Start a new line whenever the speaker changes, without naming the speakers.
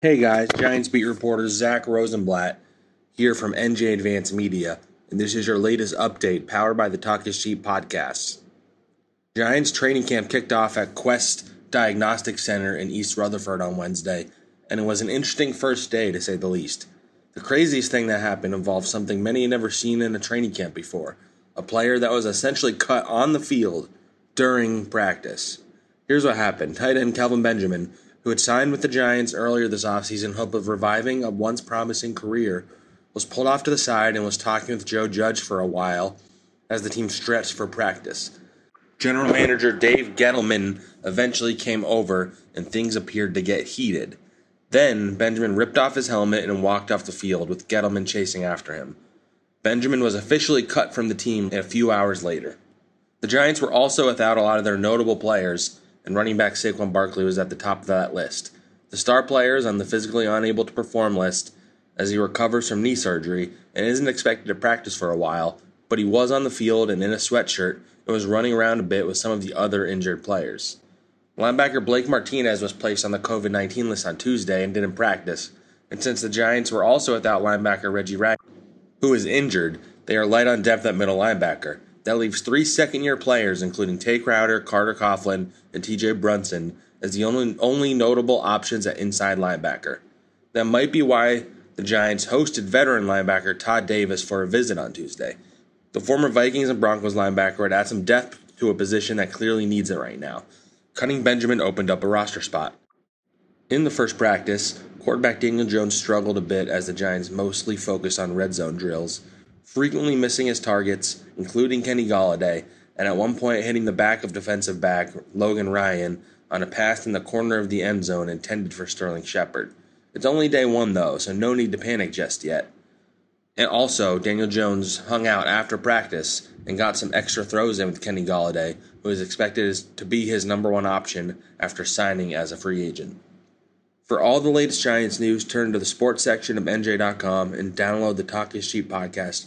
Hey guys, Giants beat reporter Zach Rosenblatt here from NJ Advance Media, and this is your latest update powered by the Talk is Cheap podcast. Giants training camp kicked off at Quest Diagnostic Center in East Rutherford on Wednesday, and it was an interesting first day to say the least. The craziest thing that happened involved something many had never seen in a training camp before a player that was essentially cut on the field during practice. Here's what happened tight end Kelvin Benjamin who had signed with the Giants earlier this offseason in hope of reviving a once promising career, was pulled off to the side and was talking with Joe Judge for a while as the team stretched for practice. General Manager Dave Gettleman eventually came over and things appeared to get heated. Then Benjamin ripped off his helmet and walked off the field with Gettleman chasing after him. Benjamin was officially cut from the team a few hours later. The Giants were also without a lot of their notable players, and running back Saquon Barkley was at the top of that list. The star players on the physically unable to perform list as he recovers from knee surgery and isn't expected to practice for a while, but he was on the field and in a sweatshirt and was running around a bit with some of the other injured players. Linebacker Blake Martinez was placed on the COVID 19 list on Tuesday and didn't practice, and since the Giants were also without linebacker Reggie Ragland, who is injured, they are light on depth at middle linebacker. That leaves three second year players, including Tae Crowder, Carter Coughlin, and TJ Brunson, as the only, only notable options at inside linebacker. That might be why the Giants hosted veteran linebacker Todd Davis for a visit on Tuesday. The former Vikings and Broncos linebacker add some depth to a position that clearly needs it right now. Cutting Benjamin opened up a roster spot. In the first practice, quarterback Daniel Jones struggled a bit as the Giants mostly focused on red zone drills frequently missing his targets, including Kenny Golladay, and at one point hitting the back of defensive back Logan Ryan on a pass in the corner of the end zone intended for Sterling Shepard. It's only day one though, so no need to panic just yet. And also, Daniel Jones hung out after practice and got some extra throws in with Kenny Golladay, who is expected to be his number one option after signing as a free agent. For all the latest Giants news, turn to the sports section of NJ.com and download the Talk is Cheap podcast